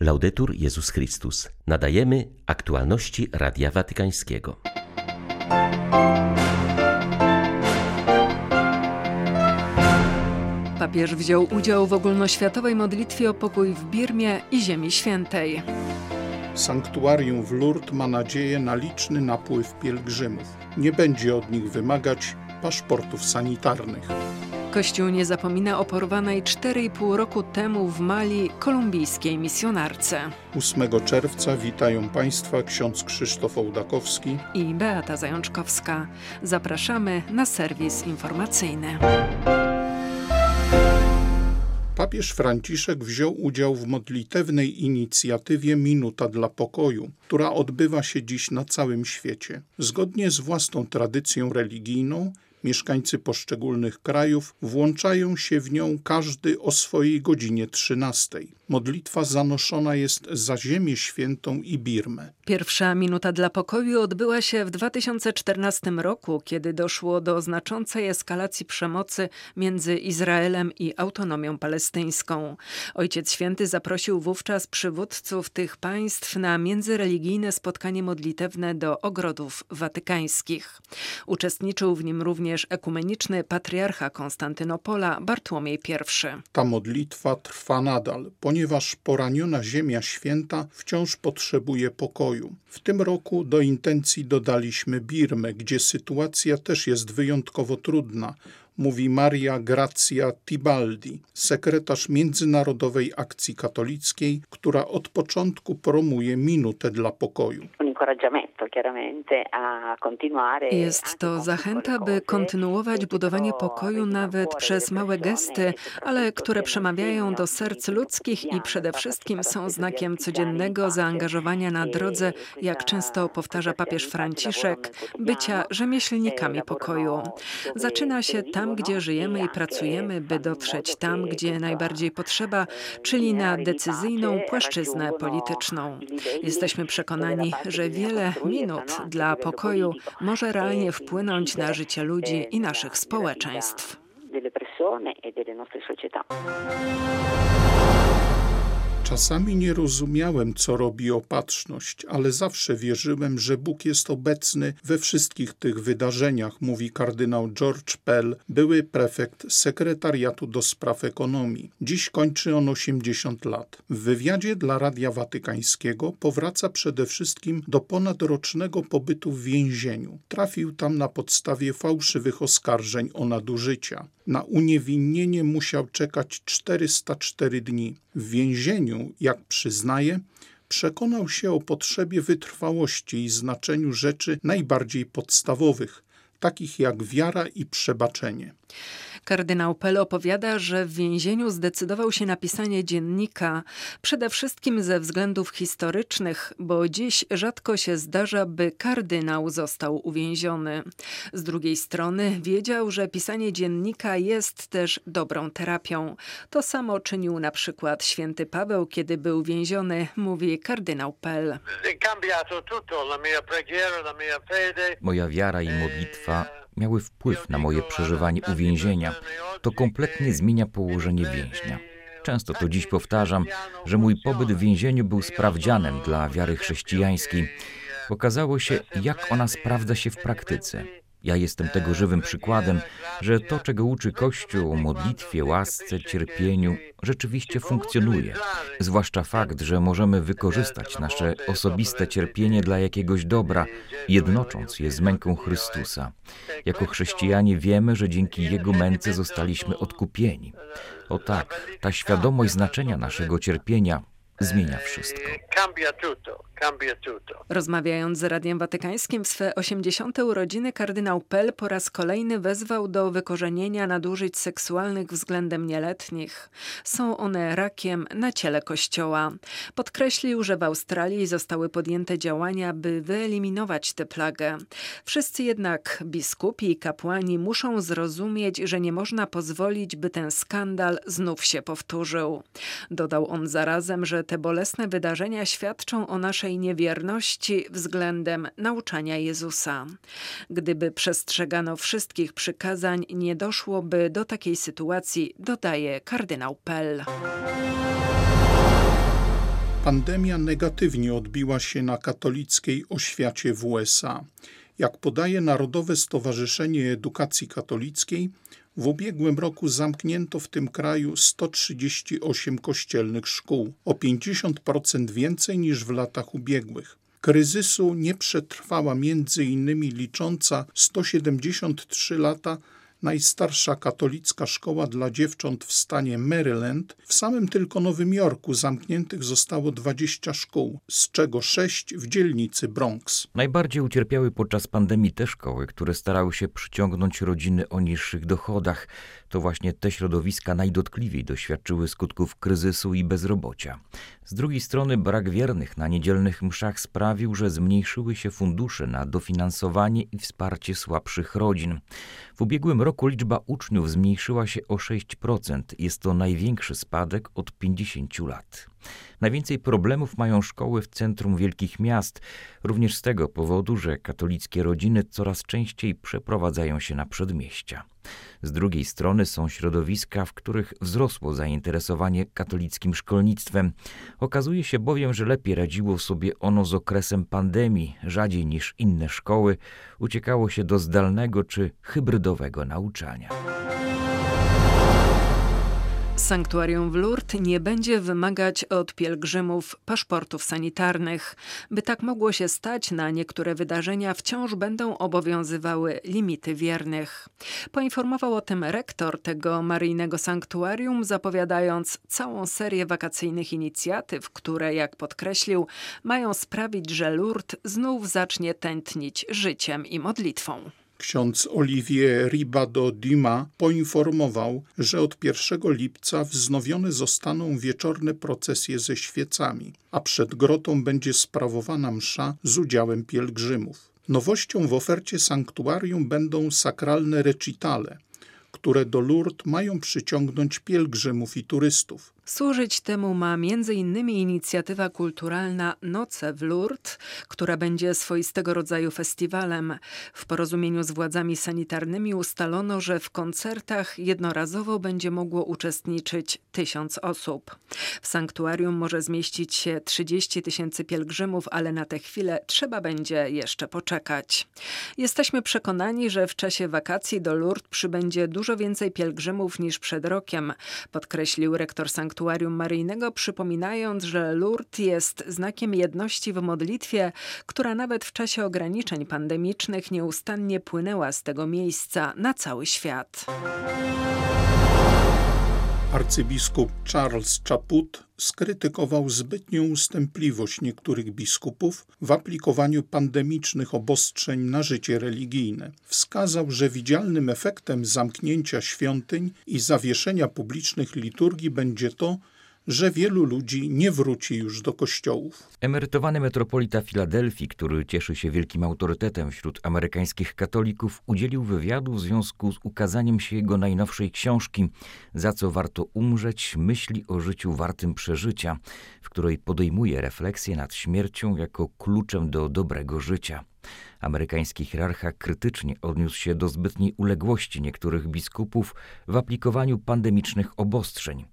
Laudetur Jezus Chrystus. Nadajemy aktualności Radia Watykańskiego. Papież wziął udział w ogólnoświatowej modlitwie o pokój w Birmie i Ziemi Świętej. Sanktuarium w Lourdes ma nadzieję na liczny napływ pielgrzymów. Nie będzie od nich wymagać paszportów sanitarnych. Kościół nie zapomina o porwanej 4,5 roku temu w Mali kolumbijskiej misjonarce. 8 czerwca witają Państwa ksiądz Krzysztof Ołdakowski i Beata Zajączkowska. Zapraszamy na serwis informacyjny. Papież Franciszek wziął udział w modlitewnej inicjatywie Minuta dla Pokoju, która odbywa się dziś na całym świecie. Zgodnie z własną tradycją religijną, Mieszkańcy poszczególnych krajów włączają się w nią każdy o swojej godzinie 13. Modlitwa zanoszona jest za Ziemię Świętą i Birmę. Pierwsza minuta dla pokoju odbyła się w 2014 roku, kiedy doszło do znaczącej eskalacji przemocy między Izraelem i autonomią palestyńską. Ojciec Święty zaprosił wówczas przywódców tych państw na międzyreligijne spotkanie modlitewne do ogrodów watykańskich. Uczestniczył w nim również ekumeniczny patriarcha Konstantynopola Bartłomiej I. Ta modlitwa trwa nadal, ponieważ ponieważ poraniona Ziemia Święta wciąż potrzebuje pokoju. W tym roku do intencji dodaliśmy Birmę, gdzie sytuacja też jest wyjątkowo trudna mówi Maria Grazia Tibaldi, sekretarz Międzynarodowej Akcji Katolickiej, która od początku promuje minutę dla pokoju. Jest to zachęta, by kontynuować budowanie pokoju nawet przez małe gesty, ale które przemawiają do serc ludzkich i przede wszystkim są znakiem codziennego zaangażowania na drodze, jak często powtarza papież Franciszek, bycia rzemieślnikami pokoju. Zaczyna się tam, gdzie żyjemy i pracujemy, by dotrzeć tam, gdzie najbardziej potrzeba, czyli na decyzyjną płaszczyznę polityczną. Jesteśmy przekonani, że wiele minut dla pokoju może realnie wpłynąć na życie ludzi i naszych społeczeństw. Czasami nie rozumiałem, co robi opatrzność, ale zawsze wierzyłem, że Bóg jest obecny we wszystkich tych wydarzeniach, mówi kardynał George Pell, były prefekt sekretariatu do spraw ekonomii. Dziś kończy on 80 lat. W wywiadzie dla Radia Watykańskiego powraca przede wszystkim do ponadrocznego pobytu w więzieniu. Trafił tam na podstawie fałszywych oskarżeń o nadużycia. Na uniewinnienie musiał czekać 404 dni. W więzieniu, jak przyznaje, przekonał się o potrzebie wytrwałości i znaczeniu rzeczy najbardziej podstawowych, takich jak wiara i przebaczenie. Kardynał Pell opowiada, że w więzieniu zdecydował się na pisanie dziennika, przede wszystkim ze względów historycznych, bo dziś rzadko się zdarza, by kardynał został uwięziony. Z drugiej strony wiedział, że pisanie dziennika jest też dobrą terapią. To samo czynił na przykład święty Paweł, kiedy był więziony, mówi kardynał Pell. Moja wiara i modlitwa miały wpływ na moje przeżywanie uwięzienia. To kompletnie zmienia położenie więźnia. Często to dziś powtarzam, że mój pobyt w więzieniu był sprawdzianem dla wiary chrześcijańskiej. Okazało się, jak ona sprawdza się w praktyce. Ja jestem tego żywym przykładem, że to, czego uczy Kościół o modlitwie, łasce, cierpieniu, rzeczywiście funkcjonuje. Zwłaszcza fakt, że możemy wykorzystać nasze osobiste cierpienie dla jakiegoś dobra, jednocząc je z męką Chrystusa. Jako chrześcijanie wiemy, że dzięki Jego męce zostaliśmy odkupieni. O tak, ta świadomość znaczenia naszego cierpienia zmienia wszystko. Rozmawiając z Radiem Watykańskim w swe 80. urodziny, kardynał Pell po raz kolejny wezwał do wykorzenienia nadużyć seksualnych względem nieletnich. Są one rakiem na ciele Kościoła. Podkreślił, że w Australii zostały podjęte działania, by wyeliminować tę plagę. Wszyscy jednak biskupi i kapłani muszą zrozumieć, że nie można pozwolić, by ten skandal znów się powtórzył. Dodał on zarazem, że te bolesne wydarzenia świadczą o naszej niewierności względem nauczania Jezusa. Gdyby przestrzegano wszystkich przykazań, nie doszłoby do takiej sytuacji, dodaje kardynał Pell. Pandemia negatywnie odbiła się na katolickiej oświacie w USA. Jak podaje Narodowe Stowarzyszenie Edukacji Katolickiej, w ubiegłym roku zamknięto w tym kraju 138 kościelnych szkół, o 50% więcej niż w latach ubiegłych. Kryzysu nie przetrwała innymi licząca 173 lata najstarsza katolicka szkoła dla dziewcząt w stanie Maryland, w samym tylko Nowym Jorku zamkniętych zostało 20 szkół, z czego 6 w dzielnicy Bronx. Najbardziej ucierpiały podczas pandemii te szkoły, które starały się przyciągnąć rodziny o niższych dochodach. To właśnie te środowiska najdotkliwiej doświadczyły skutków kryzysu i bezrobocia. Z drugiej strony brak wiernych na niedzielnych mszach sprawił, że zmniejszyły się fundusze na dofinansowanie i wsparcie słabszych rodzin. W ubiegłym roku liczba uczniów zmniejszyła się o 6%. Jest to największy spadek od 50 lat. Najwięcej problemów mają szkoły w centrum wielkich miast, również z tego powodu, że katolickie rodziny coraz częściej przeprowadzają się na przedmieścia. Z drugiej strony są środowiska, w których wzrosło zainteresowanie katolickim szkolnictwem. Okazuje się bowiem, że lepiej radziło sobie ono z okresem pandemii, rzadziej niż inne szkoły, uciekało się do zdalnego czy hybrydowego nauczania. Sanktuarium w Lourdes nie będzie wymagać od pielgrzymów paszportów sanitarnych. By tak mogło się stać, na niektóre wydarzenia wciąż będą obowiązywały limity wiernych. Poinformował o tym rektor tego maryjnego sanktuarium, zapowiadając całą serię wakacyjnych inicjatyw, które, jak podkreślił, mają sprawić, że Lourdes znów zacznie tętnić życiem i modlitwą. Ksiądz Olivier Ribado Dima poinformował, że od 1 lipca wznowione zostaną wieczorne procesje ze świecami, a przed grotą będzie sprawowana msza z udziałem pielgrzymów. Nowością w ofercie sanktuarium będą sakralne recitale, które do Lourdes mają przyciągnąć pielgrzymów i turystów. Służyć temu ma m.in. inicjatywa kulturalna Noce w Lourdes, która będzie swoistego rodzaju festiwalem. W porozumieniu z władzami sanitarnymi ustalono, że w koncertach jednorazowo będzie mogło uczestniczyć tysiąc osób. W sanktuarium może zmieścić się 30 tysięcy pielgrzymów, ale na tę chwilę trzeba będzie jeszcze poczekać. Jesteśmy przekonani, że w czasie wakacji do Lourdes przybędzie dużo więcej pielgrzymów niż przed rokiem, podkreślił rektor sanktuarium sanktuarium maryjnego, przypominając, że Lourdes jest znakiem jedności w modlitwie, która nawet w czasie ograniczeń pandemicznych nieustannie płynęła z tego miejsca na cały świat. Arcybiskup Charles Chaput skrytykował zbytnią ustępliwość niektórych biskupów w aplikowaniu pandemicznych obostrzeń na życie religijne. Wskazał, że widzialnym efektem zamknięcia świątyń i zawieszenia publicznych liturgii będzie to, że wielu ludzi nie wróci już do kościołów. Emerytowany metropolita Filadelfii, który cieszy się wielkim autorytetem wśród amerykańskich katolików, udzielił wywiadu w związku z ukazaniem się jego najnowszej książki Za co warto umrzeć myśli o życiu wartym przeżycia, w której podejmuje refleksję nad śmiercią jako kluczem do dobrego życia. Amerykański hierarcha krytycznie odniósł się do zbytniej uległości niektórych biskupów w aplikowaniu pandemicznych obostrzeń.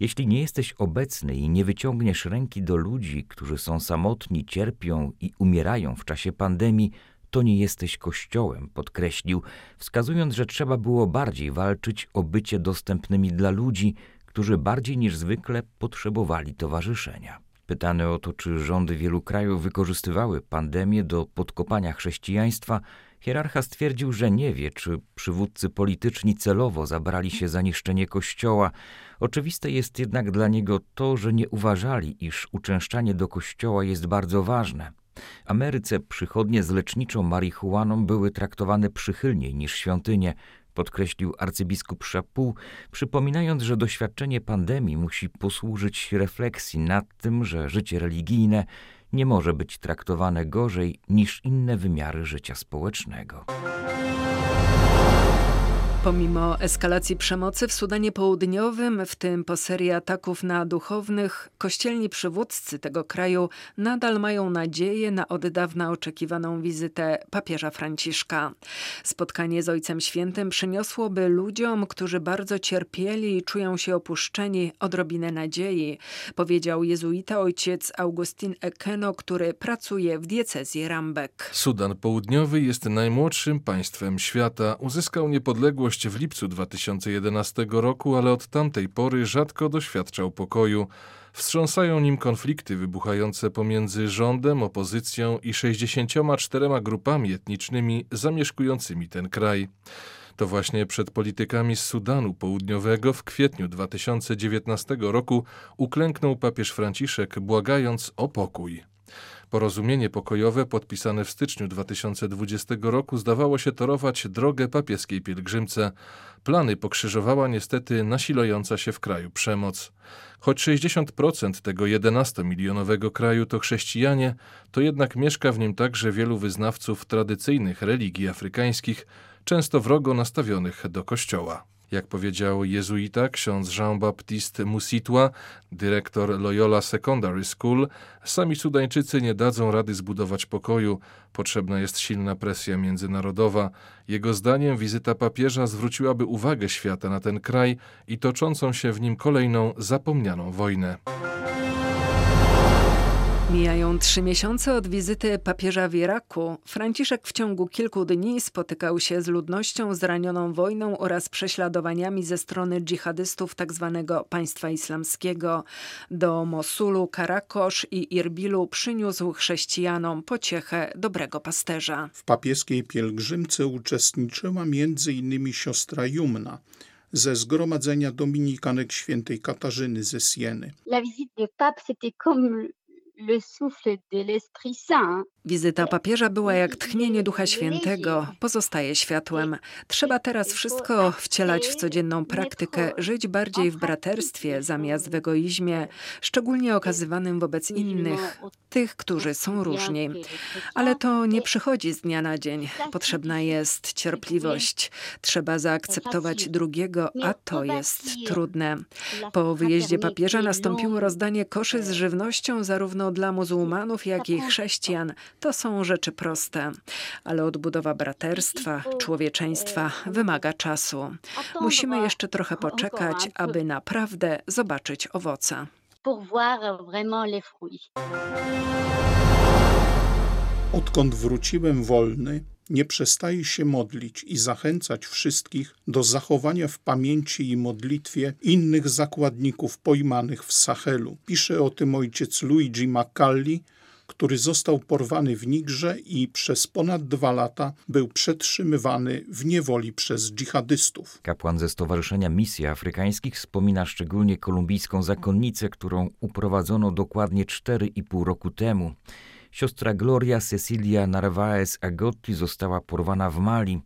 Jeśli nie jesteś obecny i nie wyciągniesz ręki do ludzi, którzy są samotni, cierpią i umierają w czasie pandemii, to nie jesteś kościołem, podkreślił, wskazując, że trzeba było bardziej walczyć o bycie dostępnymi dla ludzi, którzy bardziej niż zwykle potrzebowali towarzyszenia. Pytany o to, czy rządy wielu krajów wykorzystywały pandemię do podkopania chrześcijaństwa, hierarcha stwierdził, że nie wie, czy przywódcy polityczni celowo zabrali się za niszczenie kościoła. Oczywiste jest jednak dla niego to, że nie uważali, iż uczęszczanie do kościoła jest bardzo ważne. W Ameryce przychodnie z leczniczą marihuaną były traktowane przychylniej niż świątynie, podkreślił arcybiskup Szapu, przypominając, że doświadczenie pandemii musi posłużyć refleksji nad tym, że życie religijne nie może być traktowane gorzej niż inne wymiary życia społecznego. Pomimo eskalacji przemocy w Sudanie Południowym, w tym po serii ataków na duchownych, kościelni przywódcy tego kraju nadal mają nadzieję na od dawna oczekiwaną wizytę papieża Franciszka. Spotkanie z Ojcem Świętym przyniosłoby ludziom, którzy bardzo cierpieli i czują się opuszczeni, odrobinę nadziei, powiedział jezuita ojciec Augustin Ekeno, który pracuje w diecezji Rambek. Sudan Południowy jest najmłodszym państwem świata. Uzyskał niepodległość w lipcu 2011 roku, ale od tamtej pory rzadko doświadczał pokoju. Wstrząsają nim konflikty wybuchające pomiędzy rządem, opozycją i 64 grupami etnicznymi zamieszkującymi ten kraj. To właśnie przed politykami z Sudanu Południowego w kwietniu 2019 roku uklęknął papież Franciszek, błagając o pokój. Porozumienie pokojowe podpisane w styczniu 2020 roku zdawało się torować drogę papieskiej pielgrzymce. Plany pokrzyżowała niestety nasilająca się w kraju przemoc. Choć 60% tego 11-milionowego kraju to chrześcijanie, to jednak mieszka w nim także wielu wyznawców tradycyjnych religii afrykańskich, często wrogo nastawionych do kościoła. Jak powiedział jezuita ksiądz Jean-Baptiste Musitła, dyrektor Loyola Secondary School, sami Sudańczycy nie dadzą rady zbudować pokoju. Potrzebna jest silna presja międzynarodowa. Jego zdaniem wizyta papieża zwróciłaby uwagę świata na ten kraj i toczącą się w nim kolejną zapomnianą wojnę. Mijają trzy miesiące od wizyty papieża w Iraku. Franciszek w ciągu kilku dni spotykał się z ludnością zranioną wojną oraz prześladowaniami ze strony dżihadystów tzw. Tak państwa islamskiego. Do Mosulu, Karakosz i Irbilu przyniósł chrześcijanom pociechę dobrego pasterza. W papieskiej pielgrzymce uczestniczyła m.in. siostra Jumna ze zgromadzenia dominikanek świętej Katarzyny ze Sieny. Wizyta papieża była jak tchnienie Ducha Świętego, pozostaje światłem. Trzeba teraz wszystko wcielać w codzienną praktykę, żyć bardziej w braterstwie zamiast w egoizmie, szczególnie okazywanym wobec innych, tych, którzy są różni. Ale to nie przychodzi z dnia na dzień. Potrzebna jest cierpliwość. Trzeba zaakceptować drugiego, a to jest trudne. Po wyjeździe papieża nastąpiło rozdanie koszy z żywnością zarówno dla muzułmanów, jak i chrześcijan. To są rzeczy proste, ale odbudowa braterstwa, człowieczeństwa wymaga czasu. Musimy jeszcze trochę poczekać, aby naprawdę zobaczyć owoce. Odkąd wróciłem wolny, nie przestaje się modlić i zachęcać wszystkich do zachowania w pamięci i modlitwie innych zakładników pojmanych w Sahelu. Pisze o tym ojciec Luigi Macalli, który został porwany w Nigrze i przez ponad dwa lata był przetrzymywany w niewoli przez dżihadystów. Kapłan ze Stowarzyszenia Misji Afrykańskich wspomina szczególnie kolumbijską zakonnicę, którą uprowadzono dokładnie 4,5 roku temu. Siostra Gloria Cecilia Narvaez Agotti została porwana w Mali.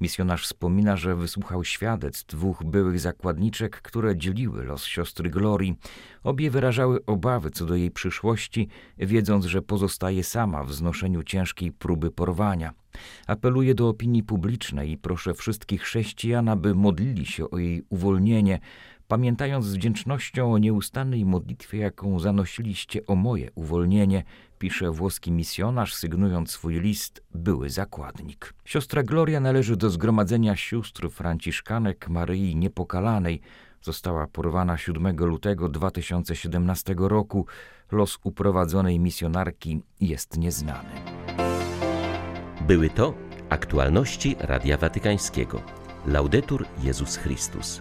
Misjonarz wspomina, że wysłuchał świadectw dwóch byłych zakładniczek, które dzieliły los siostry Glorii. Obie wyrażały obawy co do jej przyszłości, wiedząc, że pozostaje sama w znoszeniu ciężkiej próby porwania. Apeluję do opinii publicznej i proszę wszystkich chrześcijan, aby modlili się o jej uwolnienie, pamiętając z wdzięcznością o nieustannej modlitwie, jaką zanosiliście o moje uwolnienie, pisze włoski misjonarz, sygnując swój list były zakładnik. Siostra Gloria należy do zgromadzenia sióstr franciszkanek Maryi Niepokalanej. Została porwana 7 lutego 2017 roku. Los uprowadzonej misjonarki jest nieznany. Były to aktualności Radia Watykańskiego. Laudetur Jezus Chrystus.